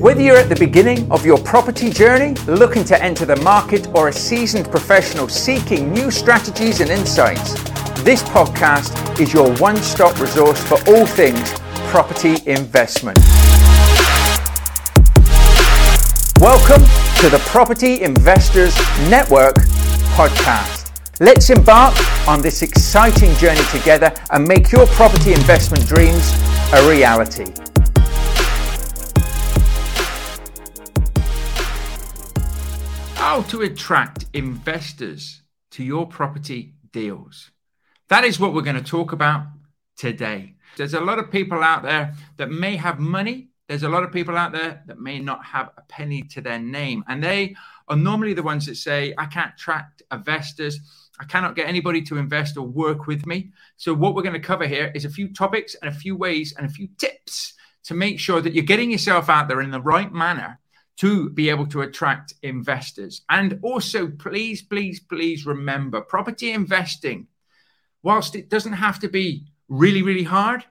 Whether you're at the beginning of your property journey, looking to enter the market, or a seasoned professional seeking new strategies and insights, this podcast is your one stop resource for all things property investment. Welcome to the Property Investors Network podcast. Let's embark on this exciting journey together and make your property investment dreams a reality. How to attract investors to your property deals. That is what we're going to talk about today. There's a lot of people out there that may have money. There's a lot of people out there that may not have a penny to their name. And they are normally the ones that say, I can't attract investors. I cannot get anybody to invest or work with me. So, what we're going to cover here is a few topics and a few ways and a few tips to make sure that you're getting yourself out there in the right manner to be able to attract investors. And also, please, please, please remember property investing, whilst it doesn't have to be really, really hard,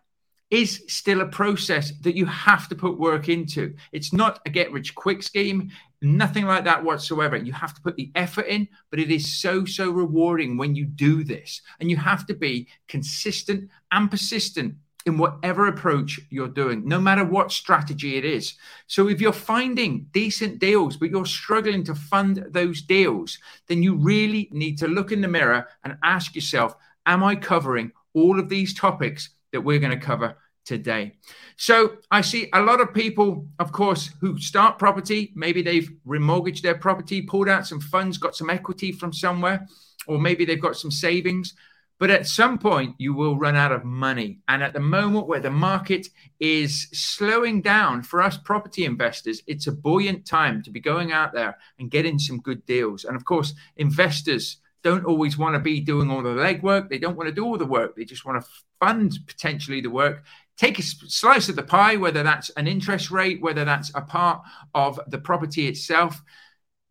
is still a process that you have to put work into. It's not a get rich quick scheme, nothing like that whatsoever. You have to put the effort in, but it is so, so rewarding when you do this. And you have to be consistent and persistent in whatever approach you're doing, no matter what strategy it is. So, if you're finding decent deals, but you're struggling to fund those deals, then you really need to look in the mirror and ask yourself, Am I covering all of these topics that we're going to cover today? So, I see a lot of people, of course, who start property. Maybe they've remortgaged their property, pulled out some funds, got some equity from somewhere, or maybe they've got some savings but at some point, you will run out of money. And at the moment where the market is slowing down for us property investors, it's a buoyant time to be going out there and getting some good deals. And of course, investors don't always want to be doing all the legwork. They don't want to do all the work. They just want to fund potentially the work, take a slice of the pie, whether that's an interest rate, whether that's a part of the property itself.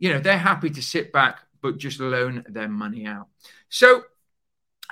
You know, they're happy to sit back, but just loan their money out. So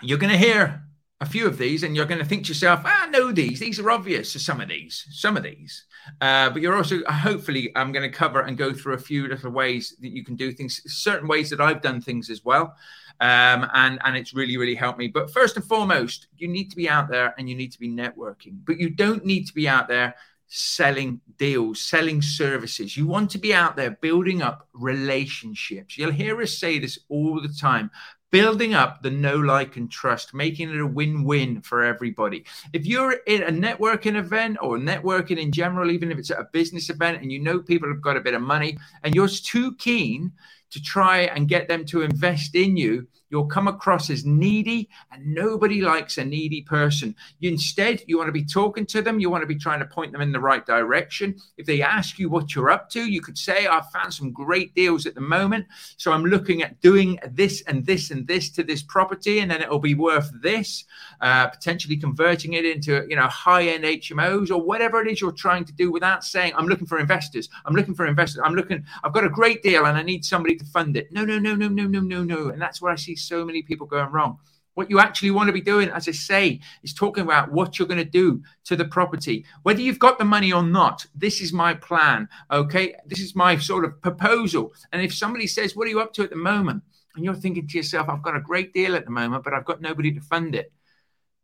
you're going to hear a few of these and you're going to think to yourself, ah, I know these. These are obvious. So some of these, some of these. Uh, but you're also, hopefully, I'm going to cover and go through a few little ways that you can do things, certain ways that I've done things as well. Um, and, and it's really, really helped me. But first and foremost, you need to be out there and you need to be networking. But you don't need to be out there selling deals, selling services. You want to be out there building up relationships. You'll hear us say this all the time building up the know, like, and trust, making it a win win for everybody. If you're in a networking event or networking in general, even if it's at a business event and you know people have got a bit of money and you're too keen to try and get them to invest in you, you'll come across as needy and nobody likes a needy person. You, instead, you want to be talking to them, you want to be trying to point them in the right direction. If they ask you what you're up to, you could say, I found some great deals at the moment. So I'm looking at doing this and this and this to this property, and then it'll be worth this, uh, potentially converting it into you know high-end HMOs or whatever it is you're trying to do without saying, I'm looking for investors. I'm looking for investors. I'm looking, I've got a great deal and I need somebody to fund it. No, no, no, no, no, no, no, no. And that's where I see so many people going wrong. What you actually want to be doing, as I say, is talking about what you're going to do to the property. Whether you've got the money or not, this is my plan. Okay. This is my sort of proposal. And if somebody says, What are you up to at the moment? And you're thinking to yourself, I've got a great deal at the moment, but I've got nobody to fund it.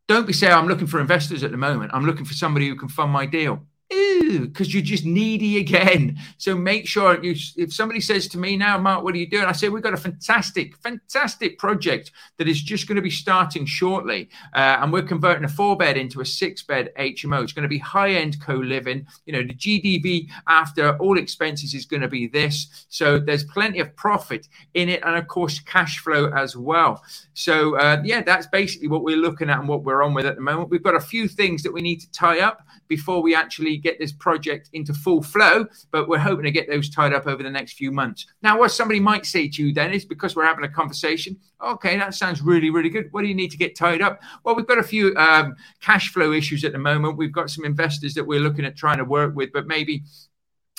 Don't be saying, I'm looking for investors at the moment. I'm looking for somebody who can fund my deal because you're just needy again. So make sure you, if somebody says to me now, Mark, what are you doing? I say, we've got a fantastic, fantastic project that is just going to be starting shortly. Uh, and we're converting a four bed into a six bed HMO. It's going to be high end co living. You know, the GDV after all expenses is going to be this. So there's plenty of profit in it. And of course, cash flow as well. So, uh, yeah, that's basically what we're looking at and what we're on with at the moment. We've got a few things that we need to tie up before we actually get this project into full flow, but we're hoping to get those tied up over the next few months. Now, what somebody might say to you then is because we're having a conversation, okay, that sounds really, really good. What do you need to get tied up? Well, we've got a few um, cash flow issues at the moment. We've got some investors that we're looking at trying to work with, but maybe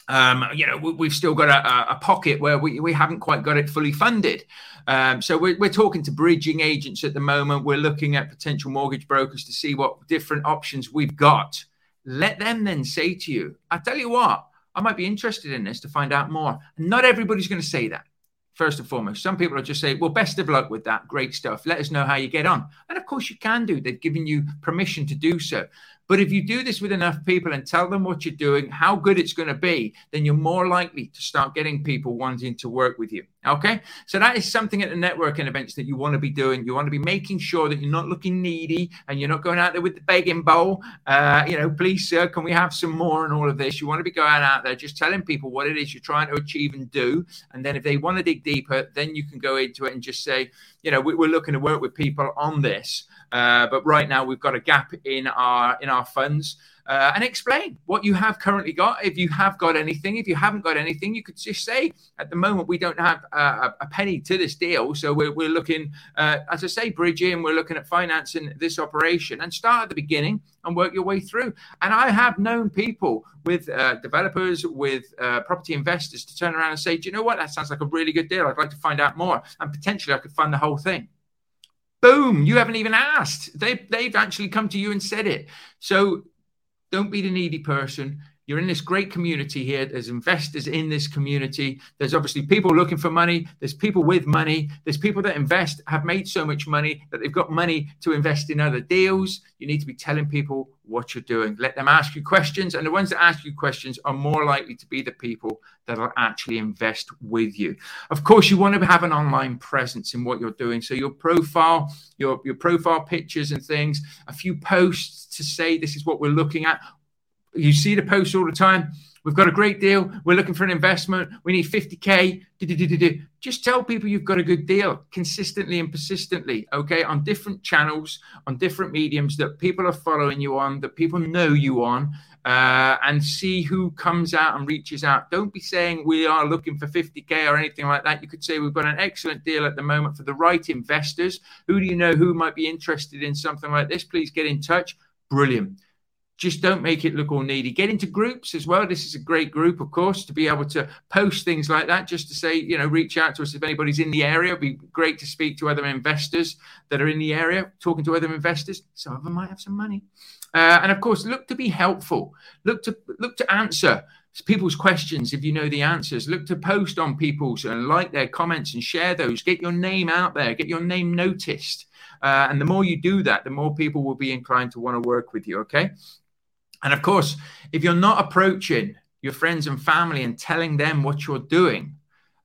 um, you know, we, have still got a, a, pocket where we, we haven't quite got it fully funded. Um, so we're, we're talking to bridging agents at the moment. We're looking at potential mortgage brokers to see what different options we've got let them then say to you, I tell you what, I might be interested in this to find out more. Not everybody's going to say that first and foremost. Some people are just say, well, best of luck with that. Great stuff. Let us know how you get on. And of course, you can do. They've given you permission to do so. But if you do this with enough people and tell them what you're doing, how good it's going to be, then you're more likely to start getting people wanting to work with you. Okay. So that is something at the networking events that you want to be doing. You want to be making sure that you're not looking needy and you're not going out there with the begging bowl. Uh, you know, please, sir, can we have some more and all of this? You want to be going out there just telling people what it is you're trying to achieve and do. And then if they want to dig deeper, then you can go into it and just say, you know, we're looking to work with people on this. Uh, but right now we've got a gap in our in our funds. Uh, and explain what you have currently got. If you have got anything, if you haven't got anything, you could just say, at the moment, we don't have uh, a penny to this deal. So we're, we're looking, uh, as I say, bridging, we're looking at financing this operation and start at the beginning and work your way through. And I have known people with uh, developers, with uh, property investors to turn around and say, do you know what? That sounds like a really good deal. I'd like to find out more. And potentially I could fund the whole thing. Boom, you haven't even asked. They, they've actually come to you and said it. So don't be the needy person. You're in this great community here. There's investors in this community. There's obviously people looking for money. There's people with money. There's people that invest, have made so much money that they've got money to invest in other deals. You need to be telling people what you're doing. Let them ask you questions. And the ones that ask you questions are more likely to be the people that will actually invest with you. Of course, you want to have an online presence in what you're doing. So your profile, your, your profile pictures and things, a few posts to say this is what we're looking at you see the posts all the time. We've got a great deal. We're looking for an investment. We need 50K. Just tell people you've got a good deal consistently and persistently, okay, on different channels, on different mediums that people are following you on, that people know you on, uh, and see who comes out and reaches out. Don't be saying we are looking for 50K or anything like that. You could say we've got an excellent deal at the moment for the right investors. Who do you know who might be interested in something like this? Please get in touch. Brilliant just don't make it look all needy. Get into groups as well. This is a great group, of course, to be able to post things like that, just to say, you know, reach out to us if anybody's in the area. It'd be great to speak to other investors that are in the area, talking to other investors. Some of them might have some money. Uh, and of course, look to be helpful. Look to look to answer people's questions if you know the answers. Look to post on people's and like their comments and share those. Get your name out there. Get your name noticed. Uh, and the more you do that, the more people will be inclined to want to work with you. Okay. And of course, if you're not approaching your friends and family and telling them what you're doing,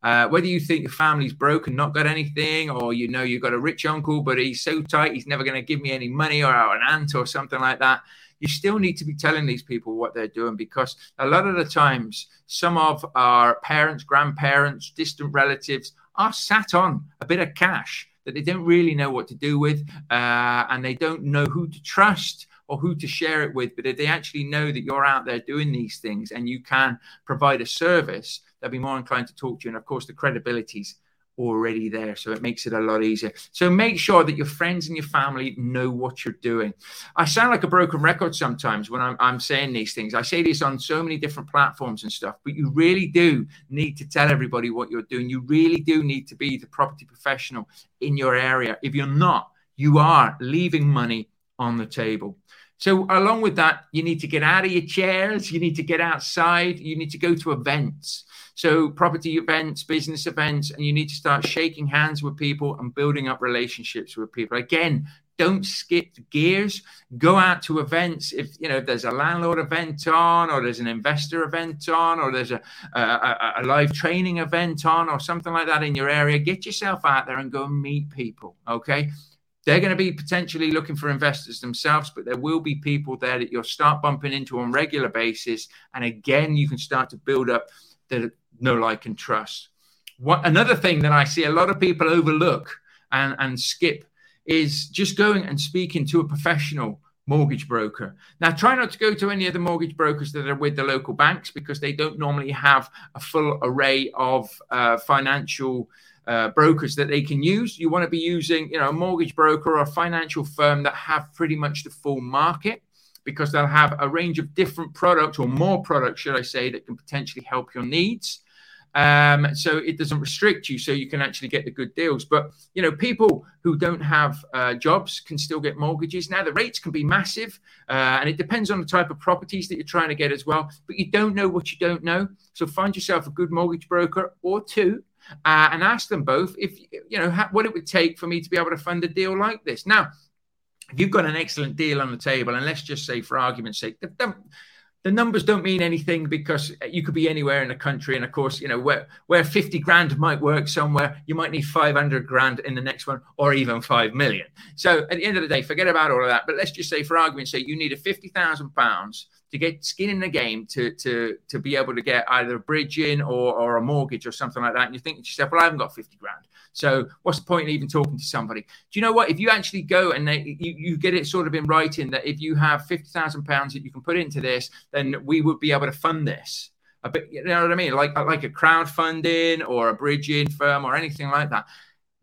uh, whether you think your family's broken, not got anything, or you know you've got a rich uncle, but he's so tight he's never going to give me any money, or an aunt or something like that, you still need to be telling these people what they're doing because a lot of the times, some of our parents, grandparents, distant relatives are sat on a bit of cash that they don't really know what to do with, uh, and they don't know who to trust or who to share it with, but if they actually know that you're out there doing these things and you can provide a service, they'll be more inclined to talk to you. And of course, the credibility's already there. So it makes it a lot easier. So make sure that your friends and your family know what you're doing. I sound like a broken record sometimes when I'm, I'm, saying these things. I say this on so many different platforms and stuff, but you really do need to tell everybody what you're doing. You really do need to be the property professional in your area. If you're not, you are leaving money on the table. So, along with that, you need to get out of your chairs, you need to get outside, you need to go to events. So, property events, business events, and you need to start shaking hands with people and building up relationships with people. Again, don't skip gears. Go out to events. If you know if there's a landlord event on, or there's an investor event on, or there's a, a, a live training event on, or something like that in your area, get yourself out there and go and meet people. Okay, they're going to be potentially looking for investors themselves, but there will be people there that you'll start bumping into on a regular basis. And again, you can start to build up the know, like, and trust. What another thing that I see a lot of people overlook and, and skip is just going and speaking to a professional mortgage broker. Now, try not to go to any of the mortgage brokers that are with the local banks because they don't normally have a full array of uh, financial uh, brokers that they can use. You want to be using, you know, a mortgage broker or a financial firm that have pretty much the full market because they'll have a range of different products or more products, should I say, that can potentially help your needs. Um, so it doesn't restrict you, so you can actually get the good deals. But you know, people who don't have uh, jobs can still get mortgages. Now the rates can be massive, uh, and it depends on the type of properties that you're trying to get as well. But you don't know what you don't know, so find yourself a good mortgage broker or two. Uh, and ask them both if you know what it would take for me to be able to fund a deal like this. Now, if you've got an excellent deal on the table, and let's just say, for argument's sake, the, the, the numbers don't mean anything because you could be anywhere in the country. And of course, you know, where, where 50 grand might work somewhere, you might need 500 grand in the next one or even 5 million. So at the end of the day, forget about all of that. But let's just say, for argument's sake, you need a 50,000 pounds to get skin in the game to to to be able to get either a bridge in or, or a mortgage or something like that. And you think to yourself, well, I haven't got 50 grand. So what's the point in even talking to somebody? Do you know what? If you actually go and they, you, you get it sort of in writing that if you have 50,000 pounds that you can put into this, then we would be able to fund this. A bit, you know what I mean? Like like a crowdfunding or a bridging firm or anything like that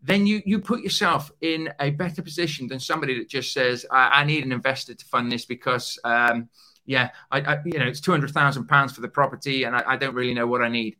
then you you put yourself in a better position than somebody that just says, I, I need an investor to fund this because um, yeah, I, I you know, it's two hundred thousand pounds for the property, and I, I don't really know what I need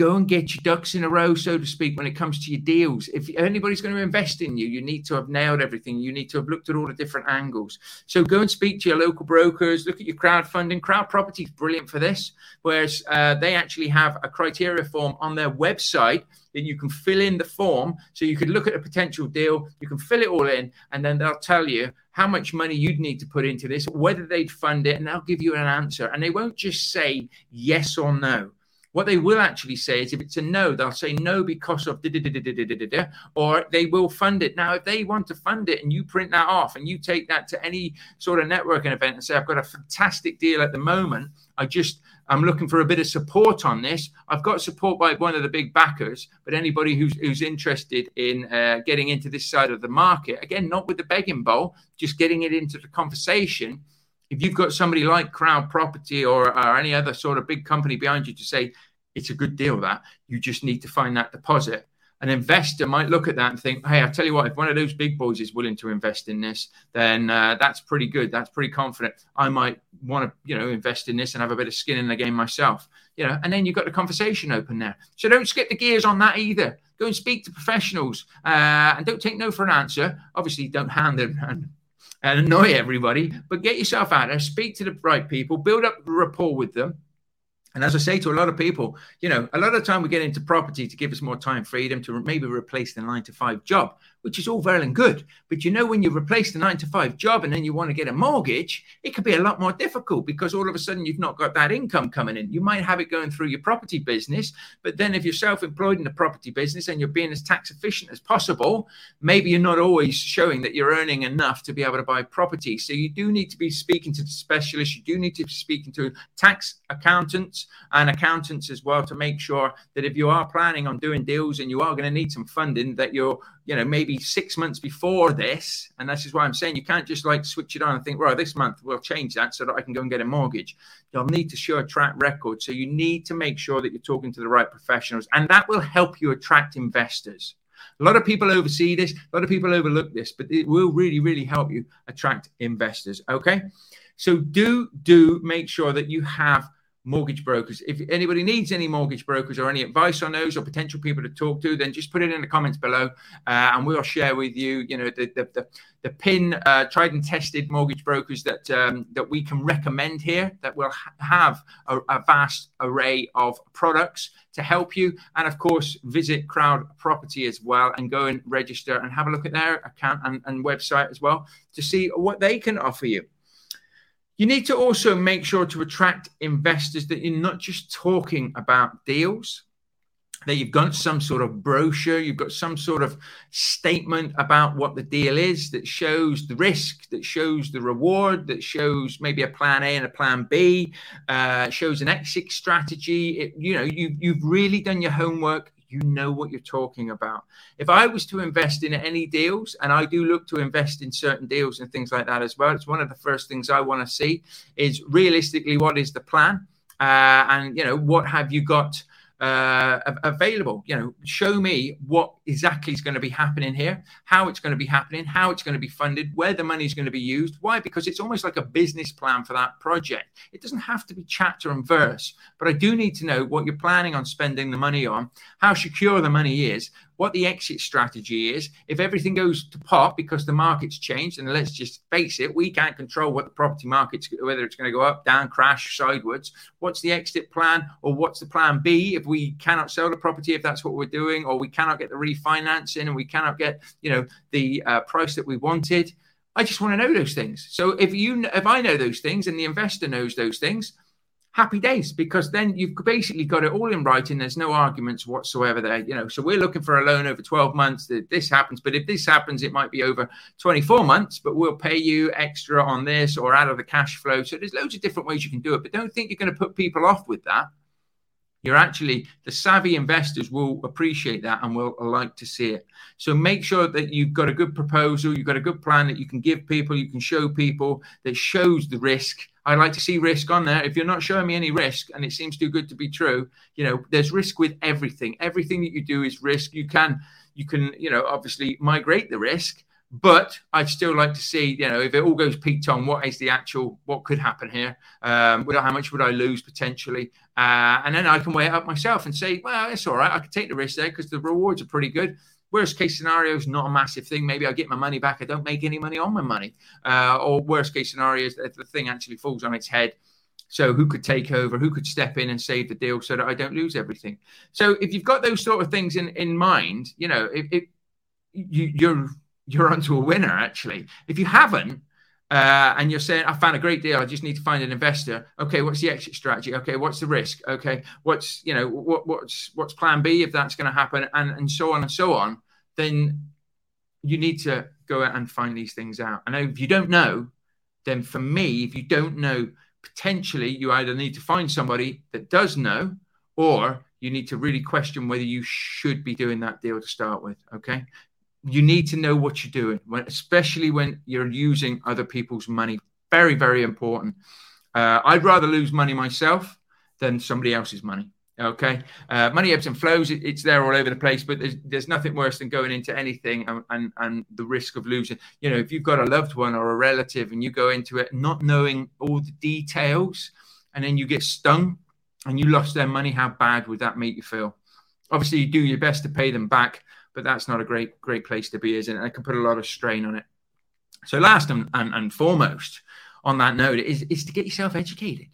go and get your ducks in a row, so to speak, when it comes to your deals. If anybody's going to invest in you, you need to have nailed everything. You need to have looked at all the different angles. So go and speak to your local brokers, look at your crowdfunding. Crowd Property is brilliant for this, whereas uh, they actually have a criteria form on their website that you can fill in the form. So you could look at a potential deal, you can fill it all in, and then they'll tell you how much money you'd need to put into this, whether they'd fund it, and they'll give you an answer. And they won't just say yes or no what they will actually say is if it's a no, they'll say no because of or they will fund it. Now, if they want to fund it and you print that off and you take that to any sort of networking event and say, I've got a fantastic deal at the moment, I just I'm looking for a bit of support on this. I've got support by one of the big backers, but anybody who's who's interested in uh, getting into this side of the market, again, not with the begging bowl, just getting it into the conversation if you've got somebody like Crowd Property or, or any other sort of big company behind you to say it's a good deal, that you just need to find that deposit. An investor might look at that and think, "Hey, I tell you what, if one of those big boys is willing to invest in this, then uh, that's pretty good. That's pretty confident. I might want to, you know, invest in this and have a bit of skin in the game myself." You know, and then you've got the conversation open there. So don't skip the gears on that either. Go and speak to professionals, uh, and don't take no for an answer. Obviously, don't hand them and and annoy everybody, but get yourself out there, speak to the right people, build up rapport with them, and as I say to a lot of people, you know, a lot of time we get into property to give us more time freedom to maybe replace the nine to five job, which is all well and good. But you know, when you replace the nine to five job and then you want to get a mortgage, it could be a lot more difficult because all of a sudden you've not got that income coming in. You might have it going through your property business, but then if you're self employed in the property business and you're being as tax efficient as possible, maybe you're not always showing that you're earning enough to be able to buy property. So you do need to be speaking to the specialists, you do need to be speaking to tax accountants and accountants as well to make sure that if you are planning on doing deals and you are going to need some funding, that you're, you know, maybe six months before this. And this is why I'm saying you can't just like switch it on and think, well, this month we'll change that so that I can go and get a mortgage. You'll need to show a track record. So you need to make sure that you're talking to the right professionals, and that will help you attract investors. A lot of people oversee this, a lot of people overlook this, but it will really, really help you attract investors. Okay. So do do make sure that you have mortgage brokers. If anybody needs any mortgage brokers or any advice on those or potential people to talk to, then just put it in the comments below, uh, and we'll share with you, you know, the the the, the pin uh, tried and tested mortgage brokers that um, that we can recommend here that will ha- have a, a, vast array of products to help you, and of course visit Crowd Property as well and go and register and have a look at their account and, and website as well to see what they can offer you. You need to also make sure to attract investors that you're not just talking about deals, that you've got some sort of brochure, you've got some sort of statement about what the deal is that shows the risk, that shows the reward, that shows maybe a plan A and a plan B, uh, shows an exit strategy. It, you know, you, you've really done your homework you know what you're talking about. If I was to invest in any deals, and I do look to invest in certain deals and things like that as well, it's one of the first things I want to see is realistically what is the plan, uh, and you know what have you got uh, available. You know, show me what exactly is going to be happening here, how it's going to be happening, how it's going to be funded, where the money is going to be used. Why? Because it's almost like a business plan for that project. It doesn't have to be chapter and verse, but I do need to know what you're planning on spending the money on, how secure the money is, what the exit strategy is. If everything goes to pot because the market's changed, and let's just face it, we can't control what the property market's whether it's going to go up, down, crash, sideways. What's the exit plan, or what's the plan B if we cannot sell the property if that's what we're doing, or we cannot get the refinancing and we cannot get you know the uh, price that we wanted. I just want to know those things. So if you if I know those things and the investor knows those things, happy days because then you've basically got it all in writing. There's no arguments whatsoever there. You know, so we're looking for a loan over 12 months that this happens, but if this happens, it might be over 24 months, but we'll pay you extra on this or out of the cash flow. So there's loads of different ways you can do it, but don't think you're going to put people off with that. You're actually the savvy investors will appreciate that and will like to see it. So make sure that you've got a good proposal, you've got a good plan that you can give people, you can show people that shows the risk. I like to see risk on there. If you're not showing me any risk and it seems too good to be true, you know, there's risk with everything. Everything that you do is risk. You can you can, you know, obviously migrate the risk but I'd still like to see, you know, if it all goes peaked on, what is the actual, what could happen here? Um, how much would I lose potentially? Uh, and then I can weigh it up myself and say, well, it's all right. I can take the risk there because the rewards are pretty good. Worst case scenario is not a massive thing. Maybe I get my money back. I don't make any money on my money. Uh, or worst case scenario is that the thing actually falls on its head. So who could take over? Who could step in and save the deal so that I don't lose everything? So if you've got those sort of things in, in mind, you know, if, if you, you're you're onto a winner actually. If you haven't, uh, and you're saying, I found a great deal. I just need to find an investor. Okay, what's the exit strategy? Okay, what's the risk? Okay, what's you know what what's what's plan B if that's going to happen, and and so on and so on. Then you need to go out and find these things out. And if you don't know, then for me, if you don't know, potentially you either need to find somebody that does know, or you need to really question whether you should be doing that deal to start with. Okay, you need to know what you're doing, when, especially when you're using other people's money. Very, very important. Uh, I'd rather lose money myself than somebody else's money. Okay, uh, money ebbs and flows. It, it's there all over the place, but there's, there's nothing worse than going into anything and, and, and the risk of losing. You know, if you've got a loved one or a relative and you go into it not knowing all the details, and then you get stung and you lost their money, how bad would that make you feel? Obviously, you do your best to pay them back, but that's not a great great place to be, is it? And can put a lot of strain on it. So last and, and, and foremost on that note is, is to get yourself educated.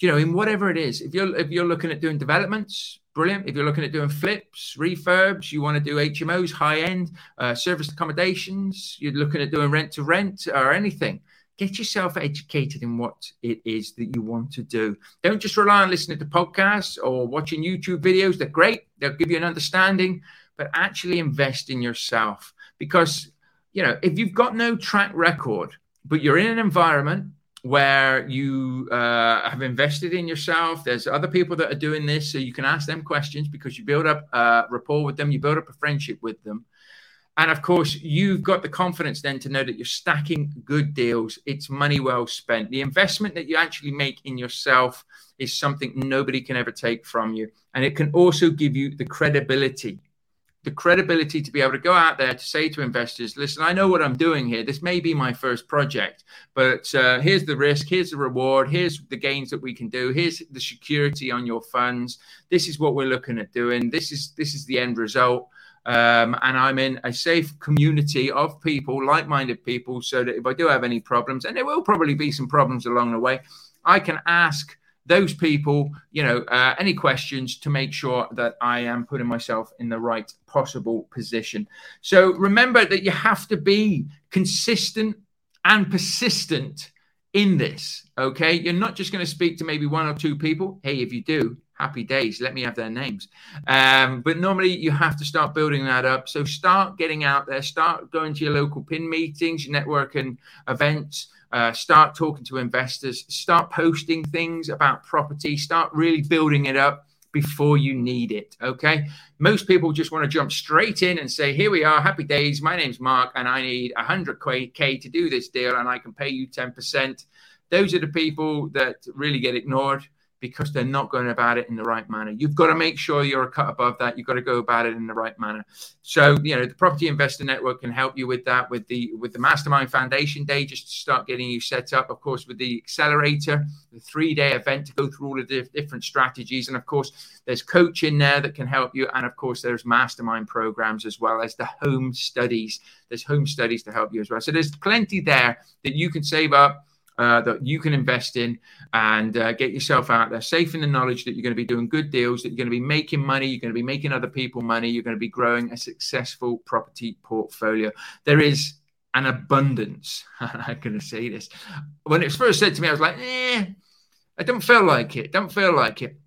You know, in whatever it is, if you're if you're looking at doing developments, brilliant. If you're looking at doing flips, refurbs, you want to do HMOs, high end, uh, service accommodations, you're looking at doing rent to rent or anything. Get yourself educated in what it is that you want to do. Don't just rely on listening to podcasts or watching YouTube videos. They're great. They'll give you an understanding, but actually invest in yourself. Because you know if you've got no track record but you're in an environment where you uh, have invested in yourself there's other people that are doing this so you can ask them questions because you build up a rapport with them you build up a friendship with them. And of course you've got the confidence then to know that you're stacking good deals. It's money well spent. The investment that you actually make in yourself is something nobody can ever take from you. And it can also give you the credibility the credibility to be able to go out there to say to investors, listen, I know what I'm doing here. This may be my first project, but uh, here's the risk, here's the reward, here's the gains that we can do, here's the security on your funds. This is what we're looking at doing. This is this is the end result. Um, and I'm in a safe community of people, like-minded people, so that if I do have any problems, and there will probably be some problems along the way, I can ask those people, you know, uh, any questions to make sure that I am putting myself in the right possible position. So remember that you have to be consistent and persistent in this. Okay. You're not just going to speak to maybe one or two people. Hey, if you do, happy days. Let me have their names. Um, but normally you have to start building that up. So start getting out there, start going to your local pin meetings, your networking events. Uh, start talking to investors, start posting things about property, start really building it up before you need it. Okay. Most people just want to jump straight in and say, Here we are, happy days. My name's Mark, and I need 100K to do this deal, and I can pay you 10%. Those are the people that really get ignored. Because they're not going about it in the right manner. You've got to make sure you're a cut above that. You've got to go about it in the right manner. So, you know, the Property Investor Network can help you with that with the with the Mastermind Foundation Day just to start getting you set up. Of course, with the accelerator, the three-day event to go through all the different strategies, and of course, there's coaching there that can help you, and of course, there's mastermind programs as well as the home studies. There's home studies to help you as well. So there's plenty there that you can save up uh, that you can invest in and uh, get yourself out there, safe in the knowledge that you're going to be doing good deals, that you're going to be making money, you're going to be making other people money, you're going to be growing a successful property portfolio. There is an abundance. I'm going to say this. When it was first said to me, I was like, eh, I don't feel like it. Don't feel like it.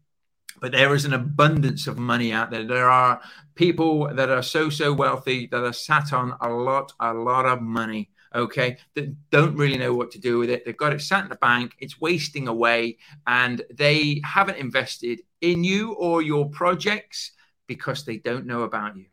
But there is an abundance of money out there. There are people that are so, so wealthy that are sat on a lot, a lot of money okay, mm. that don't really know what to do with it. They've got it sat in the bank, it's wasting away, and they haven't invested in you or your projects because they don't know about you.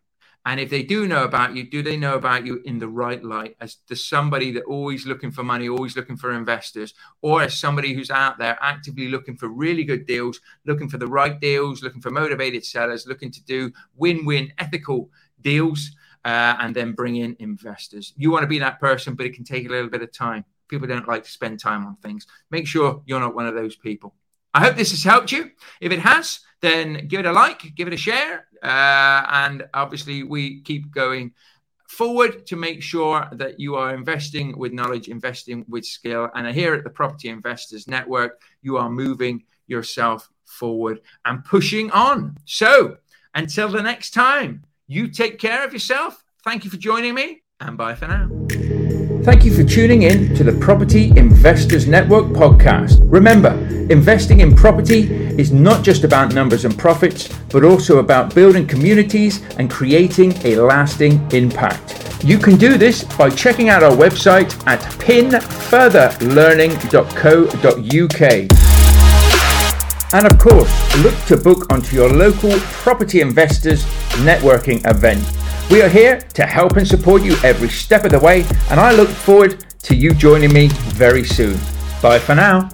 And if they do know about you, do they know about you in the right light? As to somebody that always looking for money, always looking for investors, or as somebody who's out there actively looking for really good deals, looking for the right deals, looking for motivated sellers, looking to do win-win ethical deals uh, and then bring in investors. You want to be that person, but it can take a little bit of time. People don't like to spend time on things. Make sure you're not one of those people. I hope this has helped you. If it has, then give it a like, give it a share, uh, and obviously we keep going forward to make sure that you are investing with knowledge, investing with skill. And here at the Property Investors Network, you are moving yourself forward and pushing on. So until the next time, you take care of yourself. Thank you for joining me, and bye for now. Thank you for tuning in to the Property Investors Network podcast. Remember, investing in property is not just about numbers and profits, but also about building communities and creating a lasting impact. You can do this by checking out our website at pinfurtherlearning.co.uk. And of course, look to book onto your local property investors networking event. We are here to help and support you every step of the way, and I look forward to you joining me very soon. Bye for now.